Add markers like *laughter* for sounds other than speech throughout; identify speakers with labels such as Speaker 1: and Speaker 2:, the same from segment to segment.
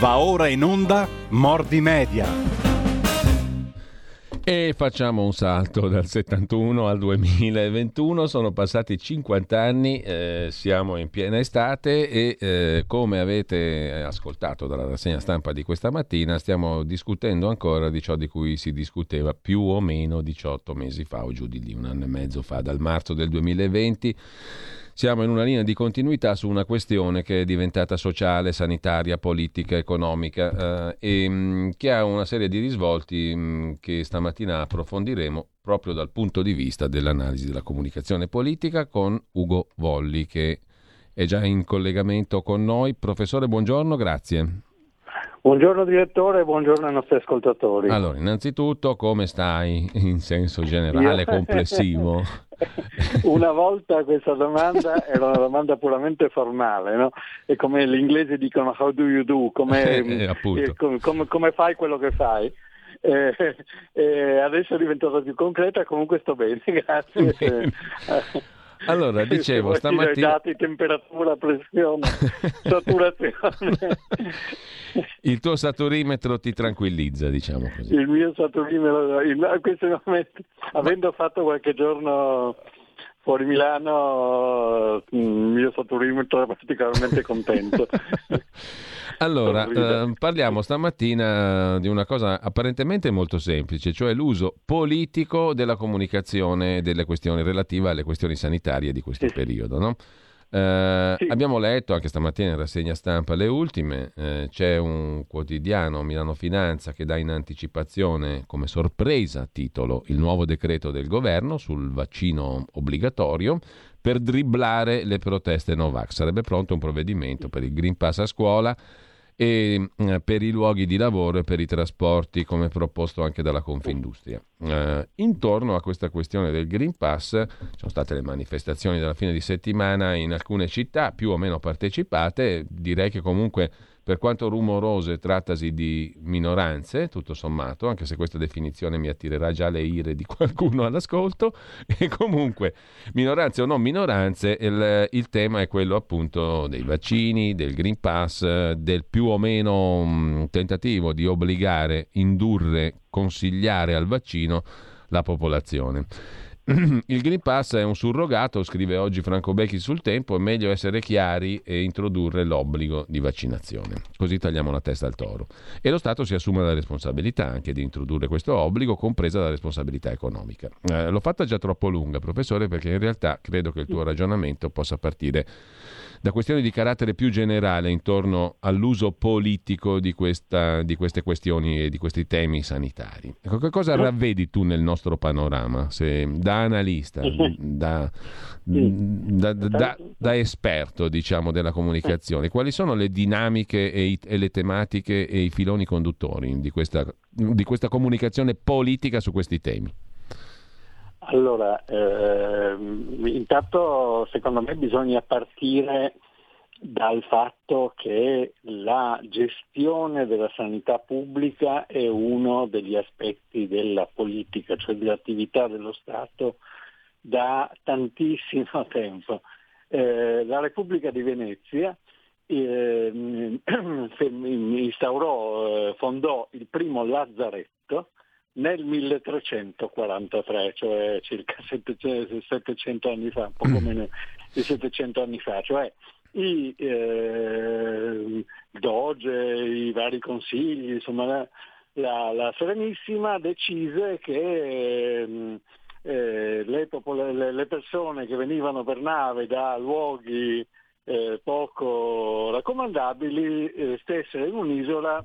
Speaker 1: Va ora in onda Mordi Media.
Speaker 2: E facciamo un salto dal 71 al 2021, sono passati 50 anni, eh, siamo in piena estate e eh, come avete ascoltato dalla rassegna stampa di questa mattina stiamo discutendo ancora di ciò di cui si discuteva più o meno 18 mesi fa o giù di lì, un anno e mezzo fa, dal marzo del 2020 siamo in una linea di continuità su una questione che è diventata sociale, sanitaria, politica, economica eh, e mm, che ha una serie di risvolti mm, che stamattina approfondiremo proprio dal punto di vista dell'analisi della comunicazione politica con Ugo Volli che è già in collegamento con noi. Professore, buongiorno, grazie.
Speaker 3: Buongiorno direttore buongiorno ai nostri ascoltatori.
Speaker 2: Allora, innanzitutto come stai in senso generale, complessivo? *laughs*
Speaker 3: una volta questa domanda era una domanda puramente formale, no? E come gli inglesi dicono how do you do, come, *laughs* eh, eh, come, come fai quello che fai. Eh, eh, adesso è diventata più concreta, comunque sto bene, *laughs* grazie.
Speaker 2: Allora, dicevo, stamattina...
Speaker 3: dati, temperatura, pressione, *laughs* saturazione.
Speaker 2: Il tuo saturimetro ti tranquillizza, diciamo così.
Speaker 3: Il mio saturimetro, in questo momento, avendo fatto qualche giorno fuori Milano il mio saturimetro è particolarmente contento. *laughs*
Speaker 2: allora, eh, parliamo stamattina di una cosa apparentemente molto semplice, cioè l'uso politico della comunicazione delle questioni relative alle questioni sanitarie di questo sì. periodo. No? Eh, sì. Abbiamo letto anche stamattina in rassegna stampa le ultime, eh, c'è un quotidiano Milano Finanza che dà in anticipazione come sorpresa titolo il nuovo decreto del governo sul vaccino obbligatorio per dribblare le proteste Novax. Sarebbe pronto un provvedimento per il Green Pass a scuola e eh, per i luoghi di lavoro e per i trasporti come proposto anche dalla Confindustria. Eh, intorno a questa questione del Green Pass sono state le manifestazioni della fine di settimana in alcune città più o meno partecipate, direi che comunque per quanto rumorose, trattasi di minoranze, tutto sommato, anche se questa definizione mi attirerà già le ire di *laughs* qualcuno all'ascolto, e comunque, minoranze o non minoranze, il, il tema è quello appunto dei vaccini, del Green Pass, del più o meno um, tentativo di obbligare, indurre, consigliare al vaccino la popolazione. *clears throat* Il Green Pass è un surrogato, scrive oggi Franco Becchi sul tempo, è meglio essere chiari e introdurre l'obbligo di vaccinazione. Così tagliamo la testa al toro. E lo Stato si assume la responsabilità anche di introdurre questo obbligo, compresa la responsabilità economica. Eh, l'ho fatta già troppo lunga, professore, perché in realtà credo che il tuo ragionamento possa partire da questioni di carattere più generale intorno all'uso politico di, questa, di queste questioni e di questi temi sanitari. Ecco, che cosa ravvedi tu nel nostro panorama, se, da analista, da, da, da, da, esperto diciamo, della comunicazione? Quali sono le dinamiche e, i, e le tematiche e i filoni conduttori di questa, di questa comunicazione politica su questi temi?
Speaker 3: Allora, eh, intanto secondo me bisogna partire dal fatto che la gestione della sanità pubblica è uno degli aspetti della politica, cioè dell'attività dello Stato da tantissimo *laughs* tempo. Eh, la Repubblica di Venezia *clears throat* eh, instaurò, fondò il primo lazzaretto nel 1343, cioè circa 700 anni fa, poco mm. meno di 700 anni fa, cioè i eh, Doge, i vari consigli, insomma la, la, la Serenissima decise che eh, eh le, popol- le, persone che venivano per nave da luoghi eh, poco raccomandabili eh, stessero in un'isola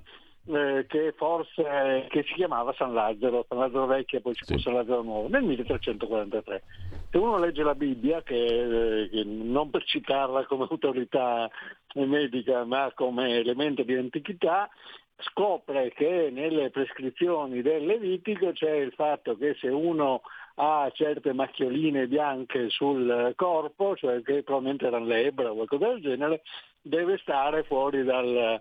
Speaker 3: eh, che forse che si chiamava San Lazzaro, San Lazzaro Vecchia, poi ci fu San Lazzaro Nuovo, nel 1343. Se uno legge la Bibbia, che, eh, che non per citarla come autorità medica, ma come elemento di antichità, scopre che nelle prescrizioni del Levitico c'è il fatto che se uno ha certe macchioline bianche sul corpo, cioè che probabilmente erano lebbra o qualcosa del genere, deve stare fuori dal,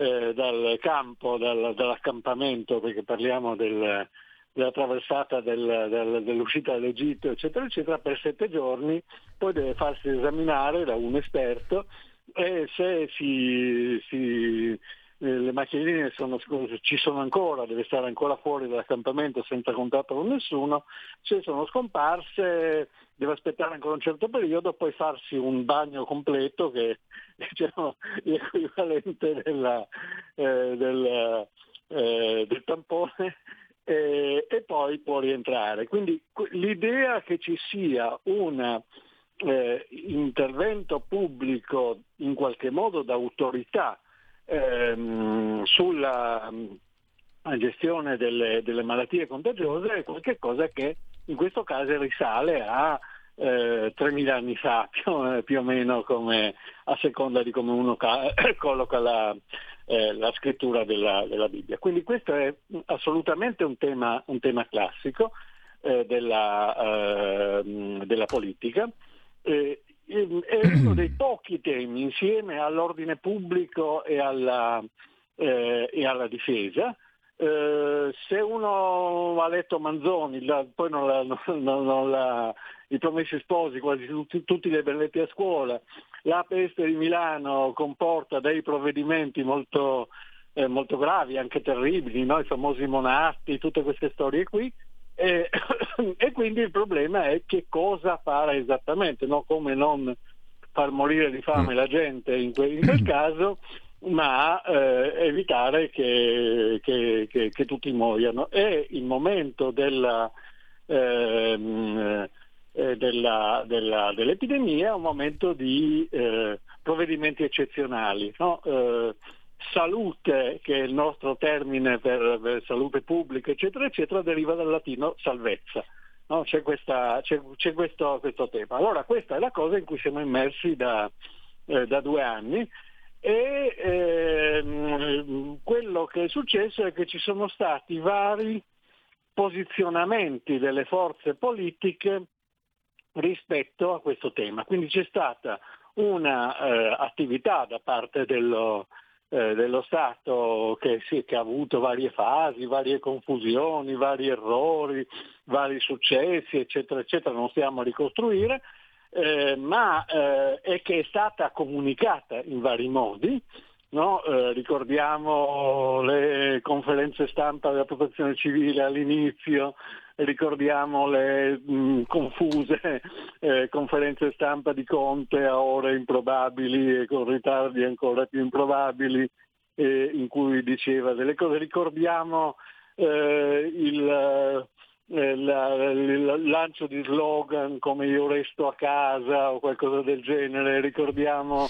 Speaker 3: eh, dal campo, dal, dall'accampamento, perché parliamo del, della traversata del, del, dell'uscita dall'Egitto, eccetera, eccetera, per sette giorni, poi deve farsi esaminare da un esperto e se si, si le macchinine sono, ci sono ancora, deve stare ancora fuori dall'accampamento senza contatto con nessuno, se sono scomparse deve aspettare ancora un certo periodo, poi farsi un bagno completo che è *laughs* diciamo, l'equivalente della, eh, del, eh, del tampone eh, e poi può rientrare. Quindi l'idea che ci sia un eh, intervento pubblico in qualche modo d'autorità ehm, sulla gestione delle, delle, malattie contagiose è qualcosa che in questo caso risale a eh, 3.000 anni fa, *laughs* più, più, o meno come, a seconda di come uno ca- *coughs* colloca la, eh, la scrittura della, della, Bibbia. Quindi questo è assolutamente un tema, un tema classico eh, della, ehm, della, politica. È uno dei pochi temi insieme all'ordine pubblico e alla, eh, e alla difesa. Eh, se uno ha letto Manzoni, la, poi non la, *laughs* non, non la, i promessi sposi, quasi tutti, tutti li abbiamo letti a scuola, la peste di Milano comporta dei provvedimenti molto, eh, molto gravi, anche terribili, no? i famosi monasti, tutte queste storie qui, e, *coughs* e, quindi il problema è che cosa fare esattamente, no? come non far morire di fame mm. la gente in, que- in quel *coughs* caso, ma eh, evitare che, che, che, che, tutti muoiano. È il momento della, ehm, eh, della, della, dell'epidemia un momento di eh, provvedimenti eccezionali. No? Salute, che è il nostro termine per, per, salute pubblica, eccetera, eccetera, deriva dal latino salvezza. No? C'è, questa, c'è, c'è questo, questo, tema. Allora questa è la cosa in cui siamo immersi da, eh, da due anni e ehm, quello che è successo è che ci sono stati vari posizionamenti delle forze politiche rispetto a questo tema. Quindi c'è stata un'attività eh, da parte dello, eh, dello Stato che, sì, che, ha avuto varie fasi, varie confusioni, vari errori, vari successi, eccetera, eccetera, non stiamo a ricostruire, eh, ma eh, è che è stata comunicata in vari modi. No? Eh, ricordiamo le conferenze stampa della protezione civile all'inizio, ricordiamo le mh, confuse *laughs* eh, conferenze stampa di Conte a ore improbabili e con ritardi ancora più improbabili eh, in cui diceva delle cose, ricordiamo eh, il eh, il lancio di slogan come io resto a casa o qualcosa del genere, ricordiamo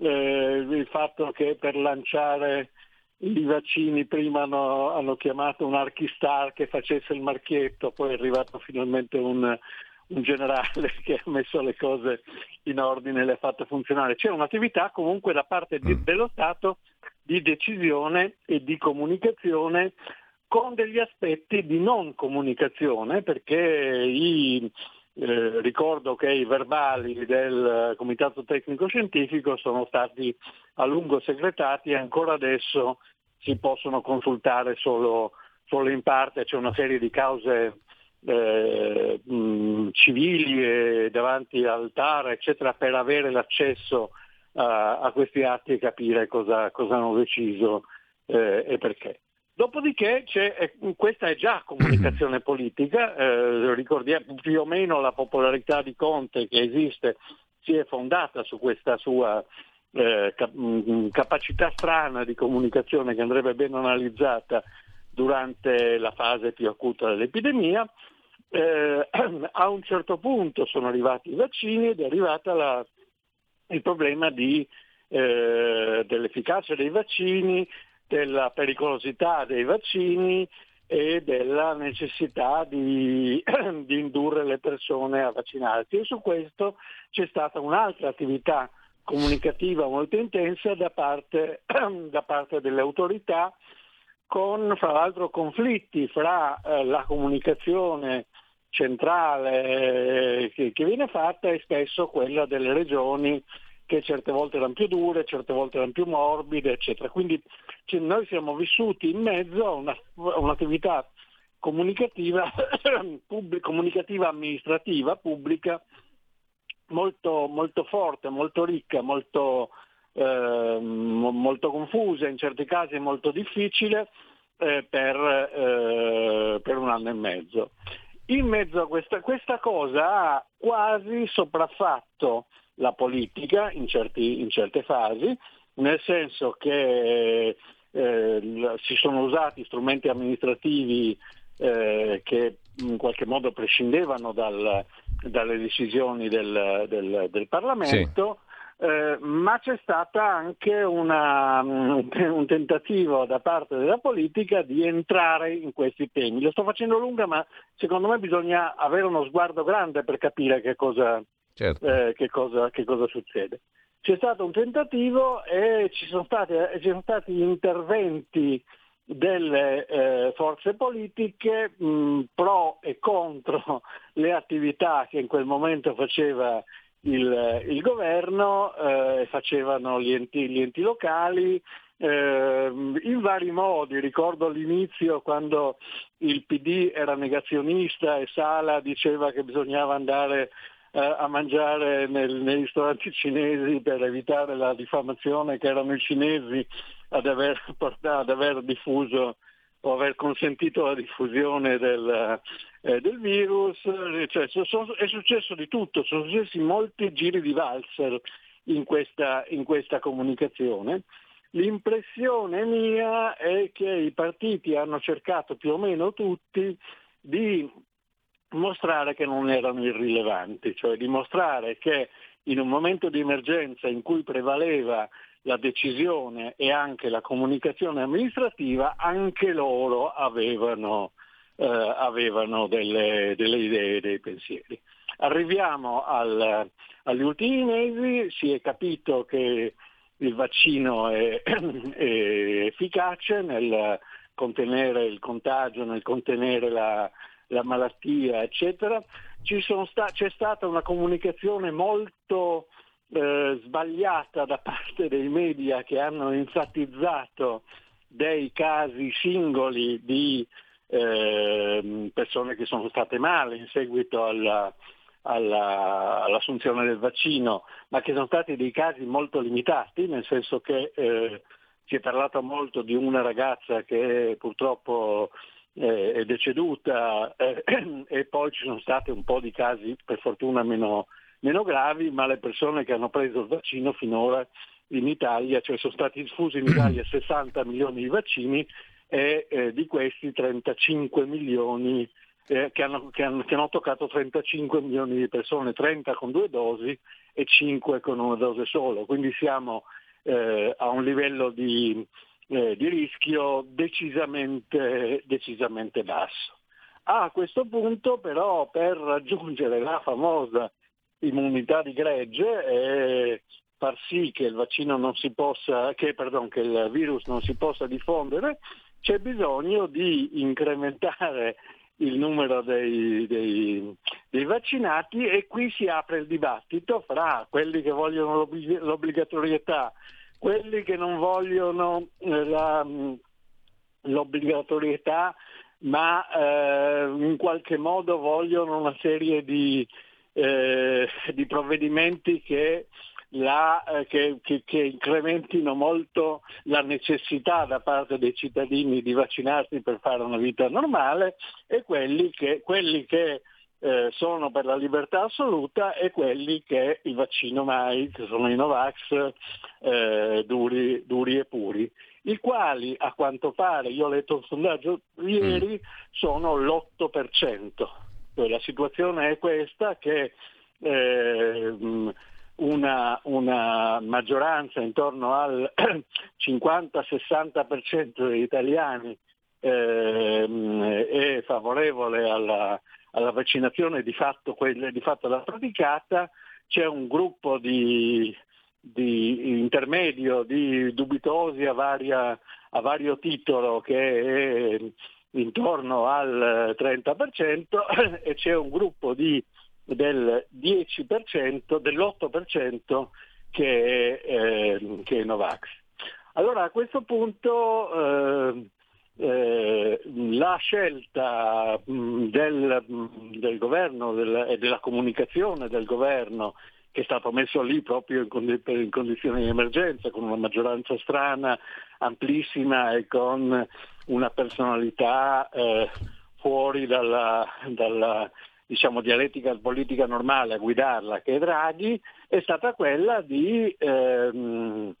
Speaker 3: eh, il fatto che per lanciare i vaccini prima hanno, hanno, chiamato un archistar che facesse il marchietto, poi è arrivato finalmente un, un generale *laughs* che ha messo le cose in ordine e le ha fatte funzionare. C'è un'attività comunque da parte di, mm. dello Stato di decisione e di comunicazione con degli aspetti di non comunicazione perché i, eh, ricordo che i verbali del Comitato Tecnico Scientifico sono stati a lungo segretati e ancora adesso si possono consultare solo, solo in parte, c'è una serie di cause eh, mh, civili e davanti al TAR eccetera per avere l'accesso a, a questi atti e capire cosa, cosa hanno deciso eh, e perché. Dopodiché questa è già comunicazione *clears throat* politica, eh, ricordiamo più o meno la popolarità di Conte che esiste si è fondata su questa sua eh, mm, capacità strana di comunicazione che andrebbe ben analizzata durante la fase più acuta dell'epidemia. Eh, *clears throat* a un certo punto sono arrivati i vaccini ed è arrivato il problema di, eh, dell'efficacia dei vaccini, della pericolosità dei vaccini e della necessità di, *clears throat* di, indurre le persone a vaccinarsi. E su questo c'è stata un'altra attività comunicativa molto intensa da parte, *clears throat* da parte delle autorità, con fra l'altro conflitti fra eh, la comunicazione centrale eh, che, che viene fatta e spesso quella delle regioni che certe volte erano più dure, certe volte erano più morbide, eccetera. Quindi cioè, noi siamo vissuti in mezzo a, una, a un'attività comunicativa, *coughs* pubblica, comunicativa amministrativa pubblica molto, molto forte, molto ricca, molto, eh, molto confusa, in certi casi molto difficile eh, per, eh, per, un anno e mezzo. In mezzo a questa, questa cosa ha quasi sopraffatto la politica in, certi, in certe fasi, nel senso che eh, si sono usati strumenti amministrativi eh, che in qualche modo prescindevano dal, dalle decisioni del, del, del Parlamento. Sì. Eh, ma c'è stato anche una, *laughs* un tentativo da parte della politica di entrare in questi temi. Lo sto facendo lunga, ma secondo me bisogna avere uno sguardo grande per capire che cosa, certo. eh, che cosa, che cosa succede. C'è stato un tentativo e ci sono stati, ci sono stati interventi delle eh, forze politiche mh, pro e contro le attività che in quel momento faceva il, il governo, eh, facevano gli enti, gli enti locali, eh, in vari modi. Ricordo all'inizio quando il PD era negazionista e Sala diceva che bisognava andare a mangiare nel, nei ristoranti cinesi per evitare la diffamazione che erano i cinesi ad aver, *laughs* ad aver diffuso o aver consentito la diffusione del, eh, del virus, cioè, sono, è successo di tutto, sono successi molti giri di valzer in questa, in questa comunicazione. L'impressione mia è che i partiti hanno cercato più o meno tutti di mostrare che non erano irrilevanti, cioè dimostrare che in un momento di emergenza in cui prevaleva la decisione e anche la comunicazione amministrativa, anche loro avevano, eh, avevano delle, delle, idee dei pensieri. Arriviamo al, agli ultimi mesi, si è capito che il vaccino è, *clears throat* è efficace nel contenere il contagio, nel contenere la, la malattia, eccetera, sta, c'è stata una comunicazione molto eh, sbagliata da parte dei media che hanno enfatizzato dei casi singoli di eh, persone che sono state male in seguito alla, alla, all'assunzione del vaccino, ma che sono stati dei casi molto limitati, nel senso che eh, si è parlato molto di una ragazza che purtroppo eh, è deceduta eh, *clears throat* e poi ci sono stati un po' di casi per fortuna meno, meno, gravi, ma le persone che hanno preso il vaccino finora in Italia, cioè sono stati diffusi in *clears throat* Italia 60 milioni di vaccini e eh, di questi 35 milioni eh, che hanno, che, hanno, che, hanno, toccato 35 milioni di persone, 30 con due dosi e 5 con una dose solo. Quindi siamo eh, a un livello di, eh, di rischio decisamente, decisamente basso. A questo punto però per raggiungere la famosa immunità di gregge e far sì che il vaccino non si possa, che, perdon, che il virus non si possa diffondere, c'è bisogno di incrementare il numero dei, dei, dei, vaccinati e qui si apre il dibattito fra quelli che vogliono l'obbligatorietà quelli che non vogliono eh, la, mm, l'obbligatorietà ma eh, in qualche modo vogliono una serie di, eh, di provvedimenti che, la, eh, che, che, che, incrementino molto la necessità da parte dei cittadini di vaccinarsi per fare una vita normale e quelli che, quelli che eh, sono per la libertà assoluta e quelli che il vaccino mai, che sono i Novax, eh, duri, duri, e puri, i quali a quanto pare, io ho letto un sondaggio ieri, mm. sono l'8%. Cioè, la situazione è questa che eh, una, una, maggioranza intorno al *clears throat* 50-60% degli italiani eh, è favorevole alla, alla vaccinazione di fatto, di fatto l'ha praticata, c'è un gruppo di, di intermedio di dubitosi a, varia, a, vario titolo che è intorno al 30% *coughs* e c'è un gruppo di, del 10%, dell'8% che è, eh, è Novax. Allora a questo punto eh, eh, la scelta mh, del, del, governo del, e della comunicazione del governo che è stato messo lì proprio in, condizioni di emergenza, con una maggioranza strana, amplissima e con una personalità eh, fuori dalla, dalla diciamo, dialettica politica normale a guidarla, che è Draghi, è stata quella di ehm,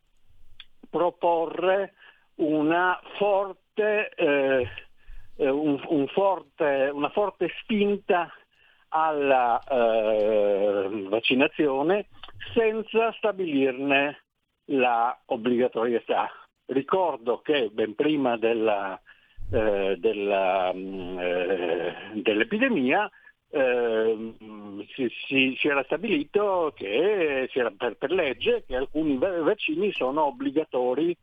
Speaker 3: proporre una forte, eh un, un forte, una forte spinta alla eh, vaccinazione senza stabilirne la obbligatorietà. Ricordo che ben prima della, eh, della, mm, eh, dell'epidemia eh, si, si, si, era stabilito che si era per, per, legge che alcuni vaccini sono obbligatori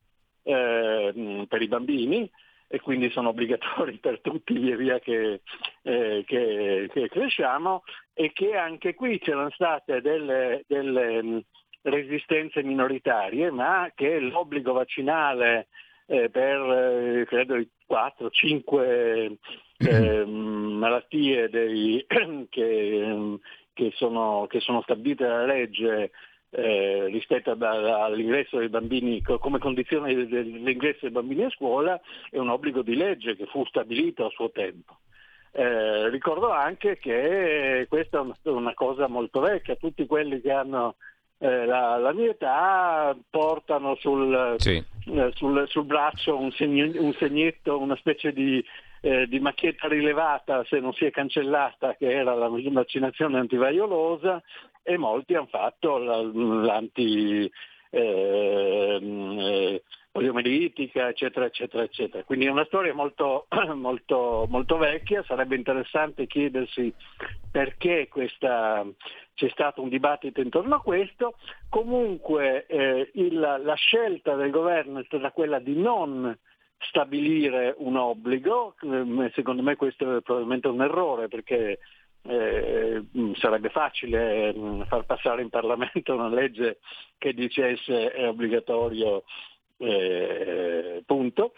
Speaker 3: eh, per i bambini e quindi sono obbligatori *laughs* per tutti via via che, eh, che, che cresciamo e che anche qui c'erano state delle, delle mm, resistenze minoritarie, ma che l'obbligo vaccinale eh, per eh, credo 4-5 *clears throat* eh, malattie dei, *clears throat* che, che, sono, che sono stabilite dalla legge eh, rispetto all'ingresso dei bambini, come condizione dell'ingresso dei bambini a scuola, è un obbligo di legge che fu stabilito a suo tempo. Eh, ricordo anche che questa è una cosa molto vecchia, tutti quelli che hanno eh, la, la, mia età portano sul, sì. eh, sul, sul braccio un, segni, un, segnetto, una specie di, eh, di, macchietta rilevata se non si è cancellata che era la vaccinazione antivaiolosa e molti hanno fatto l'anti eh, eh, poliomelitica, eccetera, eccetera, eccetera. Quindi è una storia molto, *clears throat* molto, molto vecchia, sarebbe interessante chiedersi perché questa, c'è stato un dibattito intorno a questo. Comunque eh, il, la scelta del governo è stata quella di non stabilire un obbligo, eh, secondo me questo è probabilmente un errore perché eh, sarebbe facile mm, far passare in Parlamento una legge che dicesse è obbligatorio eh, punto,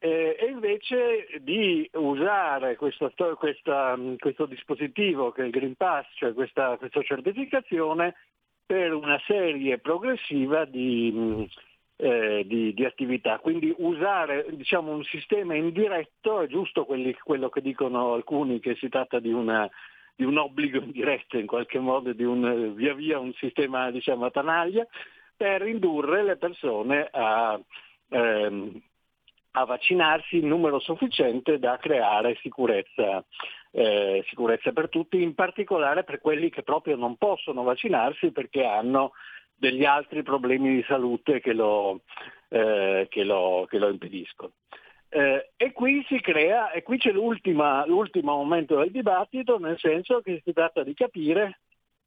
Speaker 3: eh, e invece di usare questo, questa, questo, dispositivo che è il Green Pass, cioè questa, questa certificazione, per una serie progressiva di, eh, di, di, attività. Quindi usare diciamo, un sistema indiretto, è giusto quelli, quello che dicono alcuni che si tratta di una di un obbligo *laughs* indiretto in qualche modo, di un, via via un sistema diciamo, a per indurre le persone a, ehm, a vaccinarsi in numero sufficiente da creare sicurezza, eh, sicurezza per tutti, in particolare per quelli che proprio non possono vaccinarsi perché hanno degli altri problemi di salute che lo, eh, che lo, che lo impediscono. Eh, e qui si crea, e qui c'è l'ultimo momento del dibattito, nel senso che si tratta di capire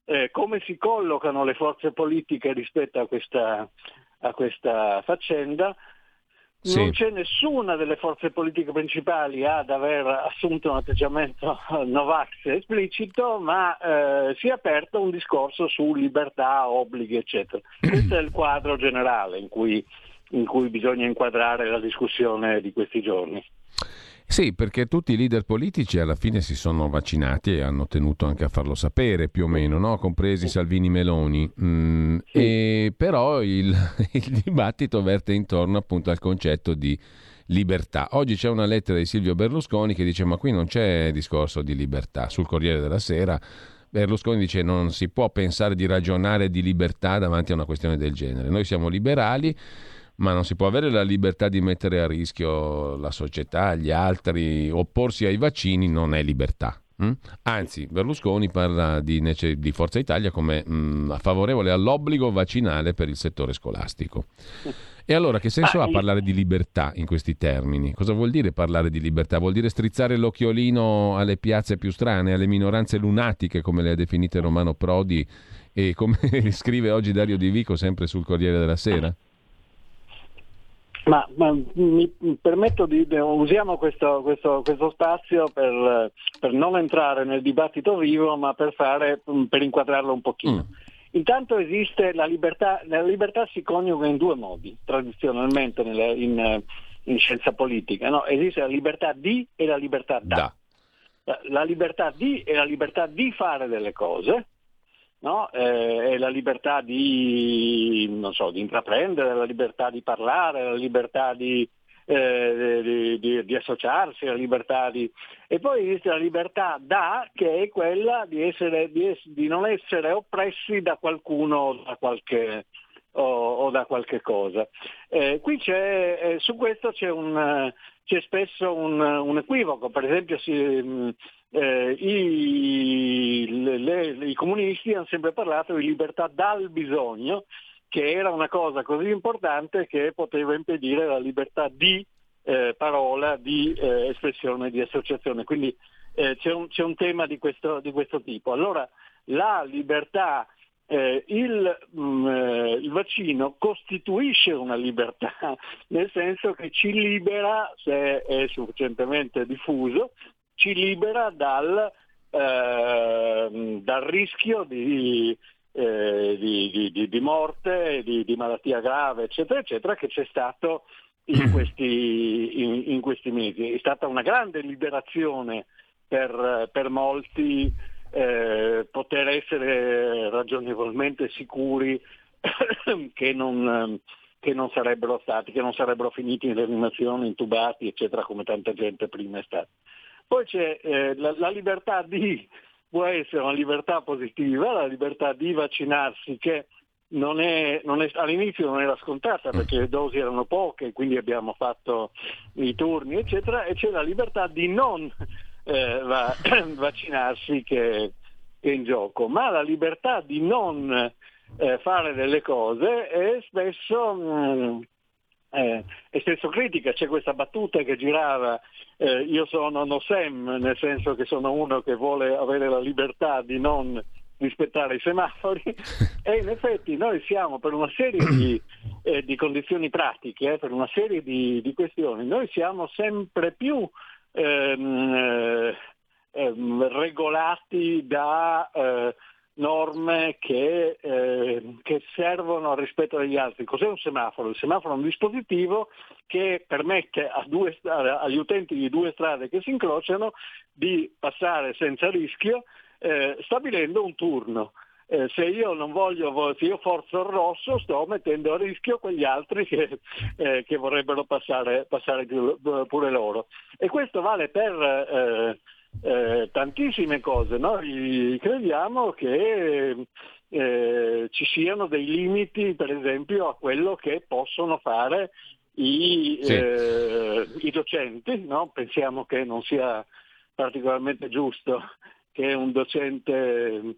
Speaker 3: eh, come si collocano le forze politiche rispetto a questa, a questa faccenda. Sì. Non c'è nessuna delle forze politiche principali ad aver assunto un atteggiamento *laughs* Novax esplicito, ma eh, si è aperto un discorso su libertà, obblighi, eccetera. *clears throat* Questo è il quadro generale in cui in cui bisogna inquadrare la discussione di questi giorni.
Speaker 2: Sì, perché tutti i leader politici alla fine si sono vaccinati e hanno tenuto anche a farlo sapere più o meno, no? compresi Salvini Meloni. Mm, sì. e, però il, *laughs* il, dibattito verte intorno appunto al concetto di libertà. Oggi c'è una lettera di Silvio Berlusconi che dice ma qui non c'è discorso di libertà. Sul Corriere della Sera Berlusconi dice non si può pensare di ragionare di libertà davanti a una questione del genere. Noi siamo liberali ma non si può avere la libertà di mettere a rischio la società, gli altri, opporsi ai vaccini non è libertà. Hm? Anzi, Berlusconi parla di, di Forza Italia come mh, mm, favorevole all'obbligo vaccinale per il settore scolastico. E allora che senso ha parlare di libertà in questi termini? Cosa vuol dire parlare di libertà? Vuol dire strizzare l'occhiolino alle piazze più strane, alle minoranze lunatiche, come le ha definite Romano Prodi e come *laughs* scrive oggi Dario Di Vico sempre sul Corriere della Sera?
Speaker 3: Ma, ma, mi permetto di, usiamo questo, questo, questo spazio per, per, non entrare nel dibattito vivo, ma per, fare, per inquadrarlo un pochino. Mm. Intanto esiste la libertà, la libertà si coniuga in due modi, tradizionalmente nelle, in, in, scienza politica. No? Esiste la libertà di e la libertà da. da. La, la libertà di è la libertà di fare delle cose, no? eh, è la libertà di, so, di, intraprendere, la libertà di parlare, la libertà di, eh, di, di, di, associarsi, la libertà di... E poi esiste la libertà da, che è quella di, essere, di non essere oppressi da qualcuno da qualche, o, o da qualche cosa. Eh, qui c'è, eh, su questo c'è, un, c'è spesso un, un, equivoco, per esempio si, eh, i, le, le, i comunisti hanno sempre parlato di libertà dal bisogno, che era una cosa così importante che poteva impedire la libertà di eh, parola, di eh, espressione, di associazione. Quindi eh, c'è un, c'è, un, tema di questo, di questo tipo. Allora la libertà eh, il, mh, mm, eh, il, vaccino costituisce una libertà, *laughs* nel senso che ci libera, se è sufficientemente diffuso, ci libera dal, eh, dal rischio di, eh, di, di, di, morte, di, malattia grave, eccetera, eccetera, che c'è stato in questi, in, in questi mesi. È stata una grande liberazione per, per molti eh, poter essere ragionevolmente sicuri *coughs* che non, che non sarebbero stati, che non sarebbero finiti in rianimazione, intubati, eccetera, come tanta gente prima è stata. Poi c'è eh, la, la, libertà di, può essere una libertà positiva, la libertà di vaccinarsi che non è, non è, all'inizio non era scontata perché le dosi erano poche, quindi abbiamo fatto i turni, eccetera, e c'è la libertà di non eh, va, *coughs* vaccinarsi che, che, è in gioco, ma la libertà di non eh, fare delle cose è spesso, mh, mm, eh, è spesso critica. C'è questa battuta che girava, eh, io sono no sem, nel senso che sono uno che vuole avere la libertà di non rispettare i semafori *laughs* e in effetti noi siamo per una serie di, eh, di condizioni pratiche, eh, per una serie di, di, questioni, noi siamo sempre più ehm, eh, ehm, regolati da eh, norme che, eh, che, servono al rispetto degli altri. Cos'è un semaforo? Il semaforo è un dispositivo che permette due, agli utenti di due strade che si incrociano di passare senza rischio eh, stabilendo un turno eh, se io non voglio, se io forzo il rosso sto mettendo a rischio quegli altri che, *laughs* eh, che vorrebbero passare, passare, pure loro. E questo vale per eh, eh tantissime cose. Noi crediamo che eh, ci siano dei limiti, per esempio, a quello che possono fare i, sì. Eh, i docenti. No? Pensiamo che non sia particolarmente giusto che un docente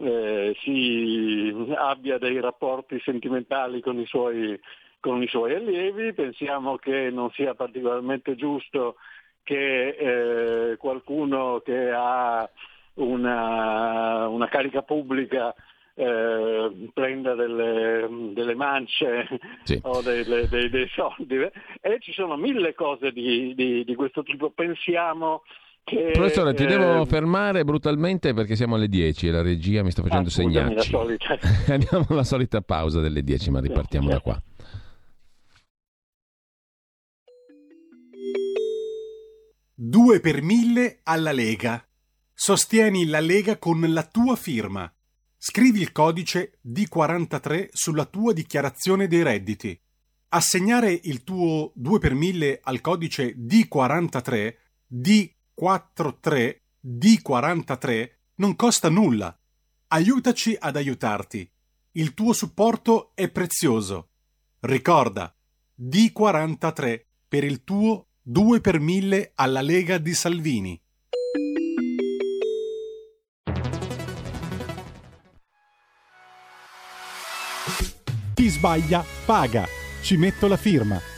Speaker 3: eh, si abbia dei rapporti sentimentali con i, suoi, con i suoi allievi, pensiamo che non sia particolarmente giusto che eh, qualcuno che ha una, una carica pubblica eh, prenda delle, delle mance sì. o delle, dei, dei, soldi e ci sono mille cose di, di, di questo tipo. Pensiamo
Speaker 2: che, Professore, ti eh, devo fermare brutalmente perché siamo alle 10 e la regia mi sta facendo ah, segnacci. *laughs* Andiamo alla solita pausa delle 10, ma ripartiamo da qua.
Speaker 1: Due per mille alla Lega. Sostieni la Lega con la tua firma. Scrivi il codice D43 sulla tua dichiarazione dei redditi. Assegnare il tuo 2 per 1000 al codice D43 D 43 D43 non costa nulla. Aiutaci ad aiutarti. Il tuo supporto è prezioso. Ricorda, D43 per il tuo 2 per 1000 alla Lega di Salvini. Chi sbaglia paga. Ci metto la firma.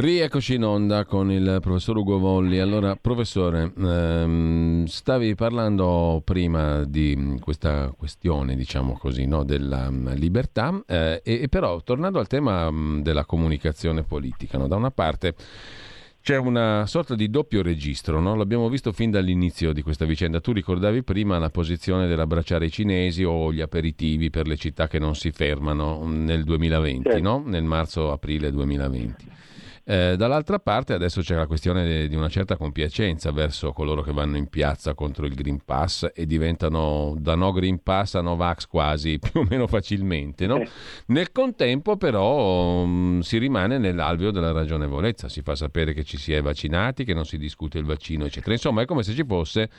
Speaker 2: Rieccoci in onda con il professor Ugo Volli. Allora, professore, ehm, stavi parlando prima di questa questione, diciamo così, no, della mm, libertà, eh, e, però tornando al tema mm, della comunicazione politica, no, da una parte c'è una sorta di doppio registro, no? l'abbiamo visto fin dall'inizio di questa vicenda. Tu ricordavi prima la posizione dell'abbracciare i cinesi o gli aperitivi per le città che non si fermano nel 2020, no? nel marzo-aprile 2020. Eh, dall'altra parte adesso c'è la questione di una certa compiacenza verso coloro che vanno in piazza contro il Green Pass e diventano da no Green Pass a Novax quasi *laughs* più o meno facilmente. No? Eh. Nel contempo però um, si rimane nell'alveo della ragionevolezza, si fa sapere che ci si è vaccinati, che non si discute il vaccino, eccetera. Insomma è come se ci fosse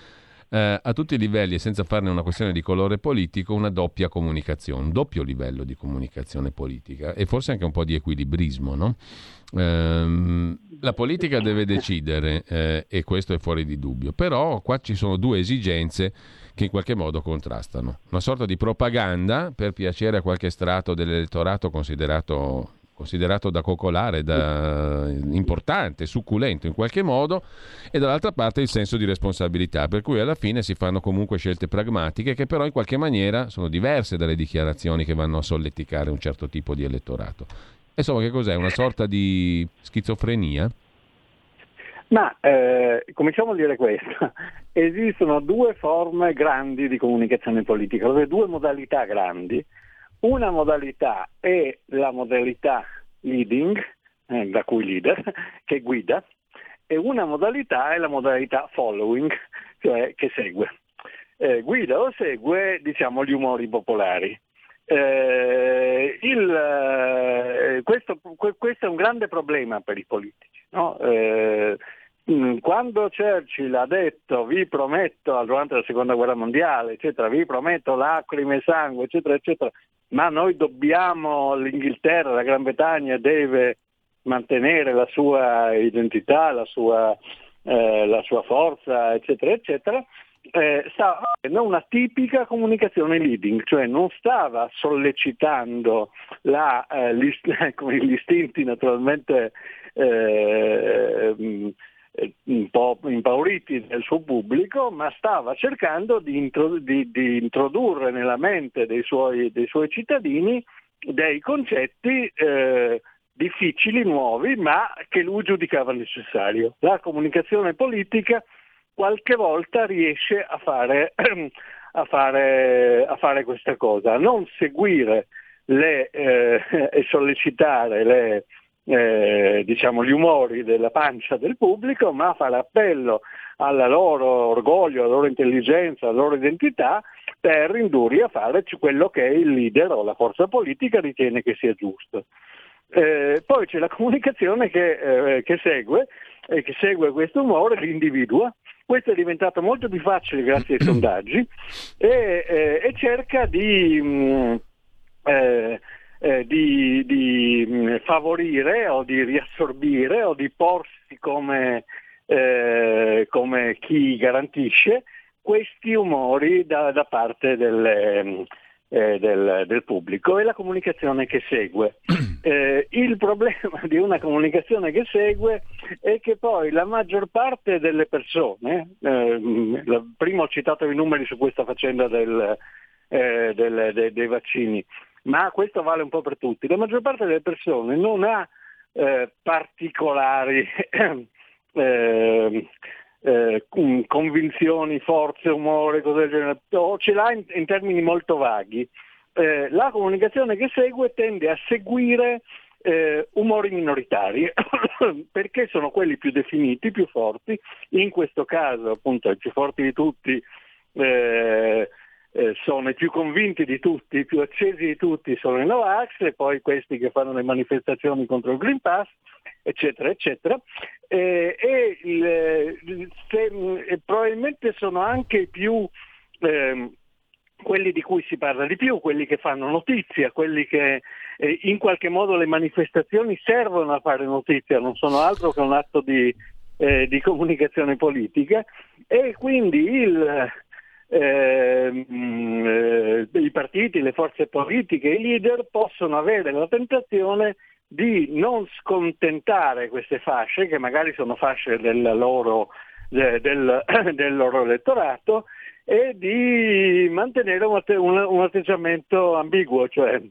Speaker 2: eh, a tutti i livelli e senza farne una questione di colore politico, una doppia comunicazione, un doppio livello di comunicazione politica e forse anche un po' di equilibrismo. No? Eh, la politica deve decidere eh, e questo è fuori di dubbio, però qua ci sono due esigenze che in qualche modo contrastano. Una sorta di propaganda per piacere a qualche strato dell'elettorato considerato considerato da coccolare, da importante, succulento in qualche modo, e dall'altra parte il senso di responsabilità, per cui alla fine si fanno comunque scelte pragmatiche che però in qualche maniera sono diverse dalle dichiarazioni che vanno a solleticare un certo tipo di elettorato. Insomma, che cos'è? Una sorta di schizofrenia?
Speaker 3: Ma eh, cominciamo a dire questo. *laughs* Esistono due forme grandi di comunicazione politica, due modalità grandi una modalità è la modalità leading, eh, da cui leader, *laughs* che guida, e una modalità è la modalità following, cioè che segue. Eh, guida o segue diciamo, gli umori popolari. Eh, il, eh, questo, questo, è un grande problema per i politici. No? Eh, mm, quando Churchill ha detto vi prometto durante la seconda guerra mondiale, eccetera, vi prometto lacrime e sangue, eccetera, eccetera, ma noi dobbiamo, l'Inghilterra, la Gran Bretagna deve mantenere la sua identità, la sua, eh, la sua forza, eccetera, eccetera, eh, stava facendo una tipica comunicazione leading, cioè non stava sollecitando la, eh, gli, *laughs* gli, istinti naturalmente eh, eh, un po' impauriti del suo pubblico, ma stava cercando di, introdu- di, di introdurre nella mente dei suoi, dei suoi cittadini dei concetti eh, difficili, nuovi, ma che lui giudicava necessario. La comunicazione politica qualche volta riesce a fare, *clears throat* a fare, a fare questa cosa, a non seguire le, eh, *laughs* e sollecitare le, eh, diciamo, gli umori della pancia del pubblico, ma fare appello al loro orgoglio, alla loro intelligenza, alla loro identità per indurli a fare quello che il leader o la forza politica ritiene che sia giusto. Eh, poi c'è la *laughs* comunicazione che, eh, che segue e che segue questo umore, l'individua. Questo è diventato molto più facile grazie ai sondaggi e, eh, e cerca di mh, mm, eh, eh, di, di, mm, favorire o di riassorbire o di porsi come, eh, come chi garantisce questi umori da, da parte delle, eh, del, del, pubblico e la comunicazione che segue. *clears throat* Eh, il problema *laughs* di una comunicazione che segue è che poi la maggior parte delle persone, eh, prima ho citato i numeri su questa faccenda del, eh, del, de, dei vaccini, ma questo vale un po' per tutti, la maggior parte delle persone non ha eh, particolari *clears throat* eh, convinzioni, forze, umore, cose del genere, o ce l'ha in, in termini molto vaghi. Eh, la comunicazione che segue tende a seguire eh, umori minoritari *coughs* perché sono quelli più definiti, più forti, in questo caso appunto i più forti di tutti eh, eh, sono i più convinti di tutti, i più accesi di tutti sono i Novax e poi questi che fanno le manifestazioni contro il Green Pass, eccetera, eccetera. Eh, e il, se, probabilmente sono anche più eh, quelli di cui si parla di più, quelli che fanno notizia, quelli che eh, in qualche modo le manifestazioni servono a fare notizia, non sono altro che un atto di, eh, di comunicazione politica e quindi il, Ehm, eh, i partiti, le forze politiche, i leader possono avere la tentazione di non scontentare queste fasce, che magari sono fasce del loro, de, del, *coughs* del loro elettorato, e di mantenere un, un, un atteggiamento ambiguo, cioè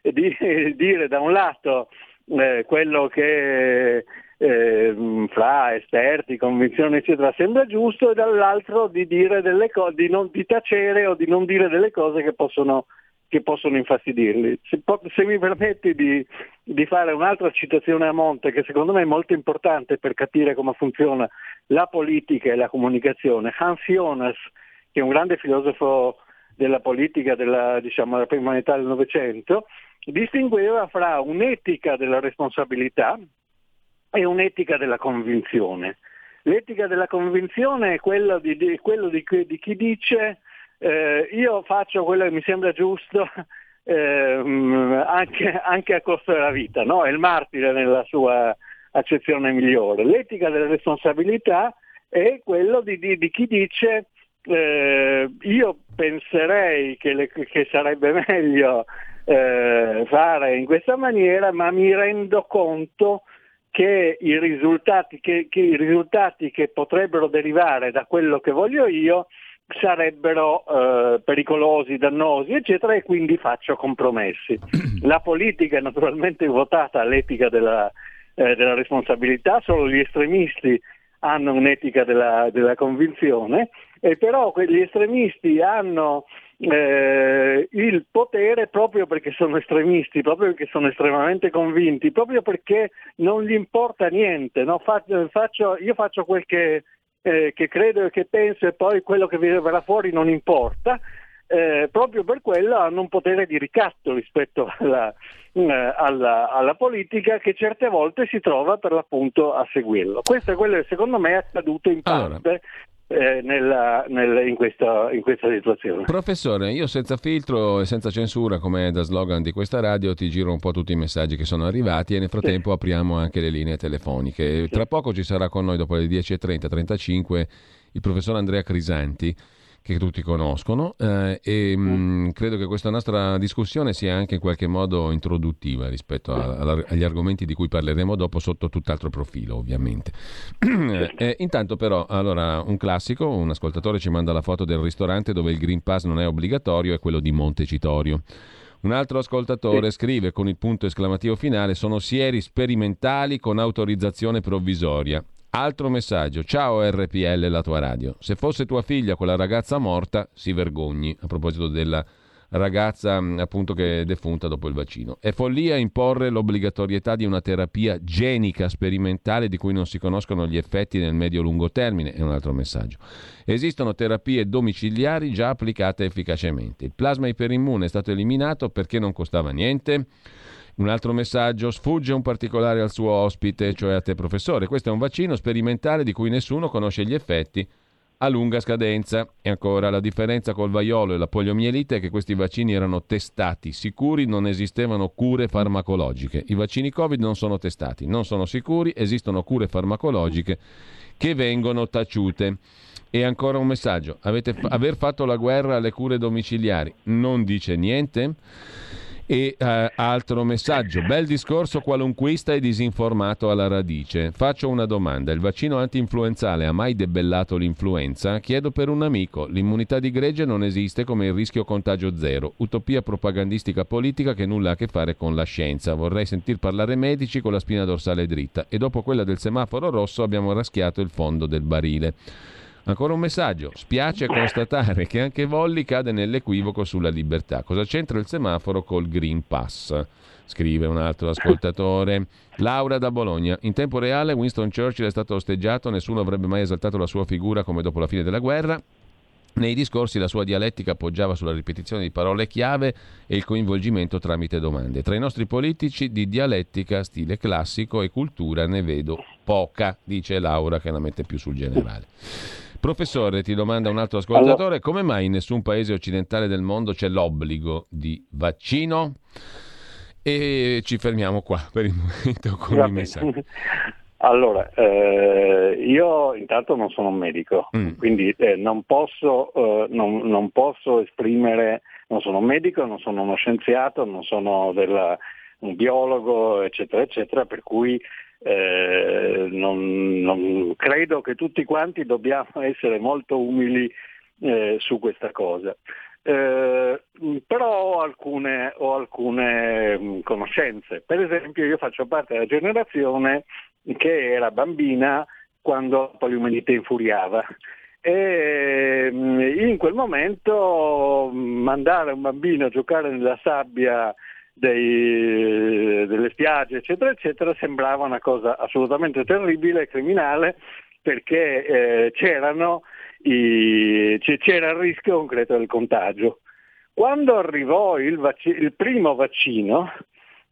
Speaker 3: di *laughs* dire da un lato eh, quello che eh, fra esperti, convinzioni eccetera sembra giusto e dall'altro di, dire delle co- di, non, di tacere o di non dire delle cose che possono, che possono infastidirli. Se, se mi permetti di, di, fare un'altra citazione a monte che secondo me è molto importante per capire come funziona la politica e la comunicazione, Hans Jonas, che è un grande filosofo della politica della, diciamo, della prima metà del Novecento, distingueva fra un'etica della responsabilità, è un'etica della convinzione. L'etica della convinzione è quella di, di, quello di, di chi dice eh, io faccio quello che mi sembra giusto *laughs* eh, anche, anche, a costo della vita, no? è il martire nella sua accezione migliore. L'etica della responsabilità è quello di, di chi dice eh, io penserei che, le, che sarebbe *laughs* meglio eh, fare in questa maniera, ma mi rendo conto che i, risultati che, che i risultati che potrebbero derivare da quello che voglio io sarebbero eh, pericolosi, dannosi, eccetera, e quindi faccio compromessi. *clears throat* La politica è naturalmente votata all'etica della, eh, della responsabilità, solo gli estremisti hanno un'etica della, della convinzione, e però quegli estremisti hanno eh, il potere proprio perché sono estremisti, proprio perché sono estremamente convinti, proprio perché non gli importa niente. No? Faccio, io faccio quel che, eh, che, credo e che penso e poi quello che verrà fuori non importa. Eh, proprio per quello hanno un potere di ricatto rispetto alla, eh, alla, alla, politica che certe volte si trova per l'appunto a seguirlo. Questo è quello che secondo me è accaduto in parte allora eh, nella, nella, in, questa, in, questa, situazione.
Speaker 2: Professore, io senza filtro e senza censura, come da slogan di questa radio, ti giro un po' tutti i messaggi che sono arrivati e nel frattempo sì. apriamo anche le linee telefoniche. Sì. Tra poco ci sarà con noi, dopo le 10.30-35, il professor Andrea Crisanti che tutti conoscono eh, e mh, mm, credo che questa nostra discussione sia anche in qualche modo introduttiva rispetto a, a, agli argomenti di cui parleremo dopo sotto tutt'altro profilo ovviamente. *clears throat* eh, intanto però, allora, un classico, un ascoltatore ci manda la foto del ristorante dove il Green Pass non è obbligatorio, è quello di Montecitorio. Un altro ascoltatore scrive con il punto esclamativo finale: Sono sieri sperimentali con autorizzazione provvisoria. Altro messaggio, ciao RPL, la tua radio. Se fosse tua figlia quella ragazza morta, si vergogni, a proposito della ragazza mm, appunto che è defunta dopo il vaccino. È follia imporre l'obbligatorietà di una terapia genica sperimentale di cui non si conoscono gli effetti nel medio-lungo termine, è un altro messaggio. Esistono terapie domiciliari già applicate efficacemente. Il plasma iperimmune è stato eliminato perché non costava niente. Un altro messaggio, sfugge un particolare al suo ospite, cioè a te professore. Questo è un vaccino sperimentale di cui nessuno conosce gli effetti a lunga scadenza. E ancora, la differenza col vaiolo e la poliomielite è che questi vaccini erano testati, sicuri, non esistevano cure farmacologiche. I vaccini Covid non sono testati, non sono sicuri, esistono cure farmacologiche che vengono taciute. E ancora un messaggio, Avete, aver fatto la guerra alle cure domiciliari non dice niente? E eh, altro messaggio, bel discorso qualunquista e disinformato alla radice. Faccio una domanda, il vaccino anti-influenzale ha mai debellato l'influenza? Chiedo per un amico, l'immunità di gregge non esiste come il rischio contagio zero, utopia propagandistica politica che nulla ha a che fare con la scienza. Vorrei sentir parlare medici con la spina dorsale dritta e dopo quella del semaforo rosso abbiamo raschiato il fondo del barile. Ancora un messaggio. Spiace constatare che anche Volli cade nell'equivoco sulla libertà. Cosa c'entra il semaforo col Green Pass? Scrive un altro ascoltatore. Laura da Bologna. In tempo reale Winston Churchill è stato osteggiato, nessuno avrebbe mai esaltato la sua figura come dopo la fine della guerra. Nei discorsi la sua dialettica appoggiava sulla ripetizione di parole chiave e il coinvolgimento tramite domande. Tra i nostri politici di dialettica, stile classico e cultura ne vedo poca, dice Laura che la mette più sul generale. Professore, ti domanda un altro ascoltatore, allora, come mai in nessun paese occidentale del mondo c'è l'obbligo di vaccino? E ci fermiamo qua per il *laughs* momento con i messaggi. *laughs*
Speaker 3: Allora, eh, io intanto non sono un medico, mm. quindi eh, non, posso, eh, non, non, posso, esprimere, non sono un medico, non sono uno scienziato, non sono della, un biologo, eccetera, eccetera, per cui eh, non, non, credo che tutti quanti dobbiamo essere molto umili eh, su questa cosa. Eh, però ho alcune, ho alcune mh, conoscenze. Per esempio io faccio parte della generazione che era bambina quando la poliomielite infuriava. E in quel momento mandare un bambino a giocare nella sabbia dei, delle spiagge, eccetera, eccetera, sembrava una cosa assolutamente terribile e criminale perché eh, i, c'era il rischio concreto del contagio. Quando arrivò il, vac- il primo vaccino,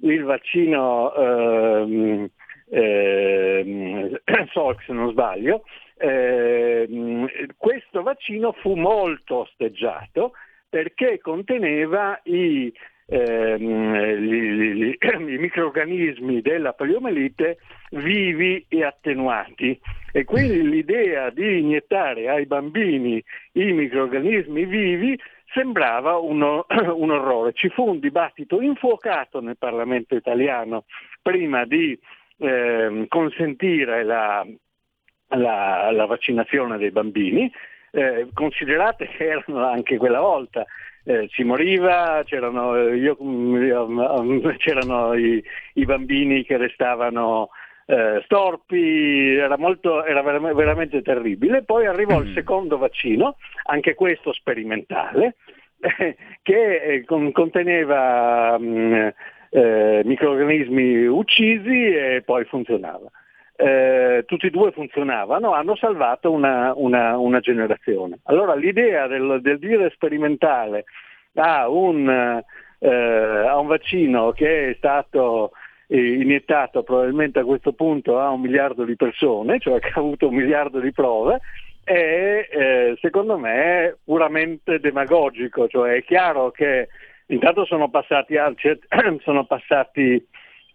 Speaker 3: il vaccino ehm, ehm, *coughs* se non sbaglio, ehm, questo vaccino fu molto osteggiato perché conteneva i ehm, gli, gli, *clears throat* i microorganismi della poliomelite vivi e attenuati. E quindi l'idea di iniettare ai bambini i microorganismi vivi sembrava uno, *clears throat* un orrore. Ci fu un dibattito infuocato nel Parlamento italiano prima di eh, consentire la, la, la, vaccinazione dei bambini, eh, considerate che erano anche quella volta eh, si moriva, c'erano, eh, io, io, *laughs* c'erano i, i, bambini che restavano eh, storpi, era, molto, era veramente, veramente terribile. Poi arrivò mm. il secondo vaccino, anche questo sperimentale, *laughs* che eh, con, conteneva mh, mm, eh, microorganismi uccisi e poi funzionava. Eh, tutti e due funzionavano, hanno salvato una, una, una generazione. Allora l'idea del, del dire sperimentale a un, eh, a un, vaccino che è stato eh, iniettato probabilmente a questo punto a un miliardo di persone, cioè che ha avuto un miliardo di prove, è eh, secondo me puramente demagogico, cioè è chiaro che intanto sono passati, *clears throat* sono passati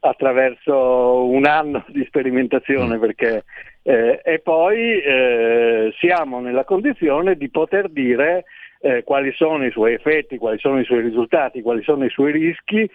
Speaker 3: attraverso un anno *laughs* di sperimentazione mm. perché, eh, e poi eh, siamo nella condizione di poter dire eh, quali sono i suoi effetti, quali sono i suoi risultati, quali sono i suoi rischi,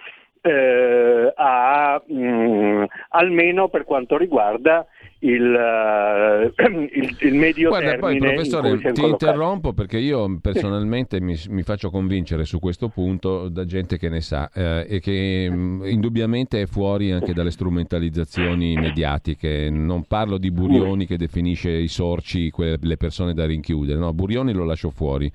Speaker 3: eh, a, mh, mm, almeno per quanto riguarda il, uh, *clears throat* il, il medio
Speaker 2: Guarda,
Speaker 3: poi
Speaker 2: professore
Speaker 3: in
Speaker 2: ti interrompo perché io personalmente mi, mi, faccio convincere su questo punto da gente che ne sa eh, e che mh, mm, indubbiamente è fuori anche dalle strumentalizzazioni mediatiche. Non parlo di Burioni che definisce i sorci le persone da rinchiudere no, Burioni lo lascio fuori.